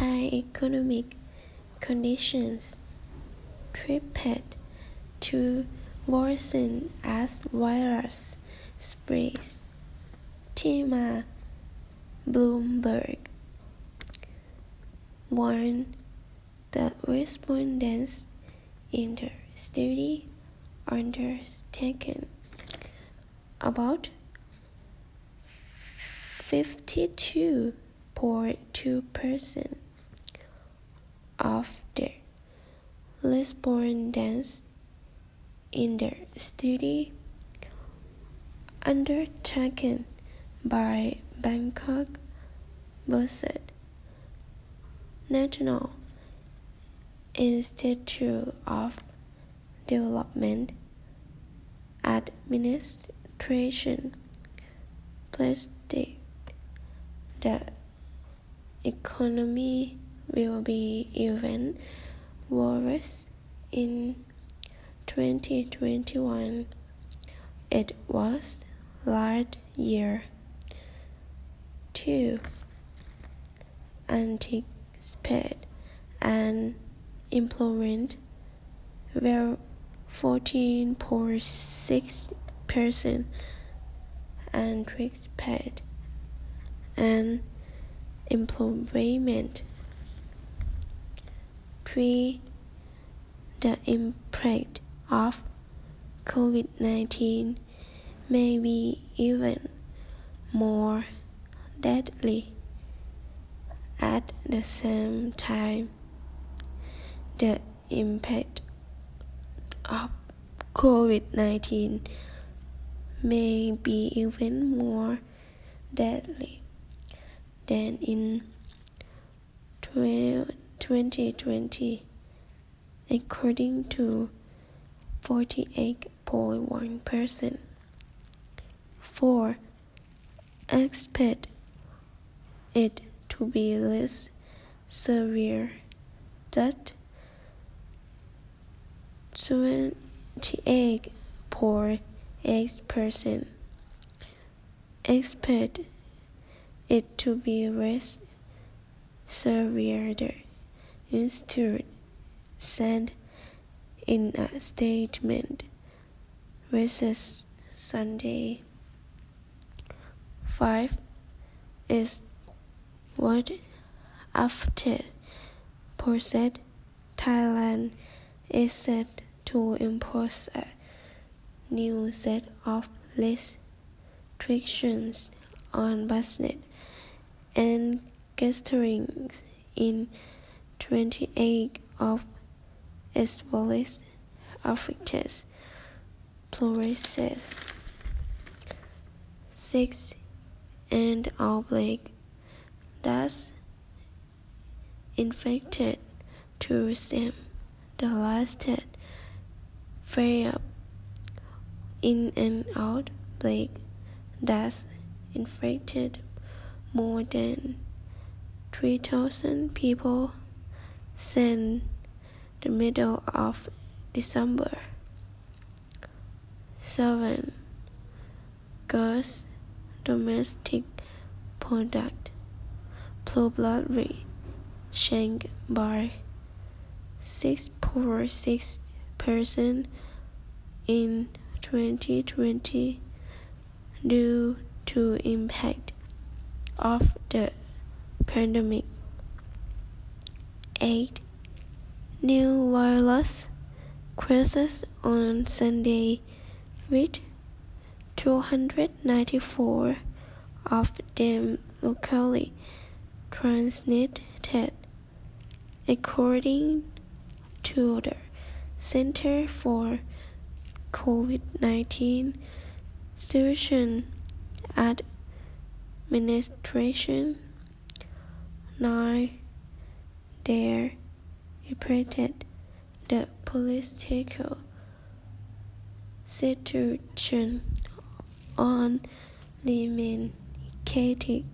Thai economic conditions tripped to worsen as virus spreads. Tima Bloomberg warned that respondents in the study undertaken about 52.2% of the dance in the study undertaken by Bangkok Buzzard National Institute of Development Administration predicted the economy will be even worse in 2021. It was last year. 2. Anticipate and implement were 14.6% and expect and employment. 3. The impact of COVID 19 may be even more deadly. At the same time, the impact of COVID 19 may be even more deadly than in 2020, according to 48.1%. 4. Expect it to be less severe. That 78.8% expect it to be less severe. Institute said in a statement versus Sunday. 5 is what after said Thailand is set to impose a new set of restrictions on business and gatherings in 28 of West affected provinces. 6. And outbreak thus infected tourism the lasted fair in and out outbreak that infected more than 3,000 people since the middle of December. 7. Gross domestic product probably shrank by 6.6 percent in 2020 due to impact of the pandemic. 8. New wireless cases on Sunday with 294 of them locally transmitted, according to the Center for COVID-19 Situation Administration. 9. There reported the political situation on remain chaotic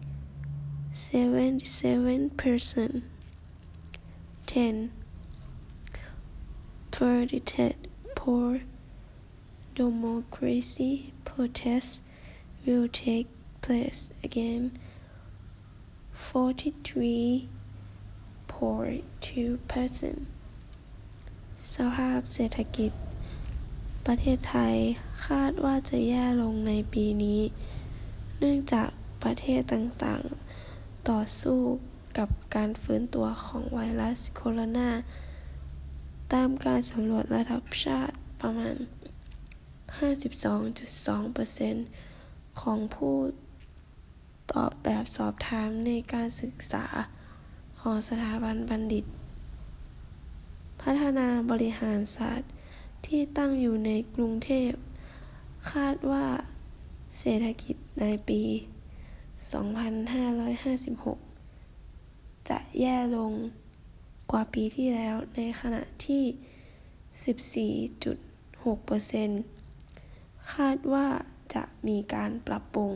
77%. 10. Predicted poor democracy protests will take place again. 43 สภาพเศรษฐกิจ ประเทศไทยคาดว่าจะแย่ลงในปีนี้ เนื่องจากประเทศต่างๆ ต่อสู้กับการฟื้นตัวของไวรัสโคโรนา ตามการสำรวจระดับชาติประมาณ 52.2%ของผู้ตอบแบบสอบถามในการศึกษา ของสถาบันบัณฑิต พัฒนาบริหารศาสตร์ที่ตั้งอยู่ในกรุงเทพ คาดว่าเศรษฐกิจในปี 2556 จะแย่ลงกว่าปีที่แล้วในขณะที่ 14.6%คาดว่าจะมีการปรับปรุง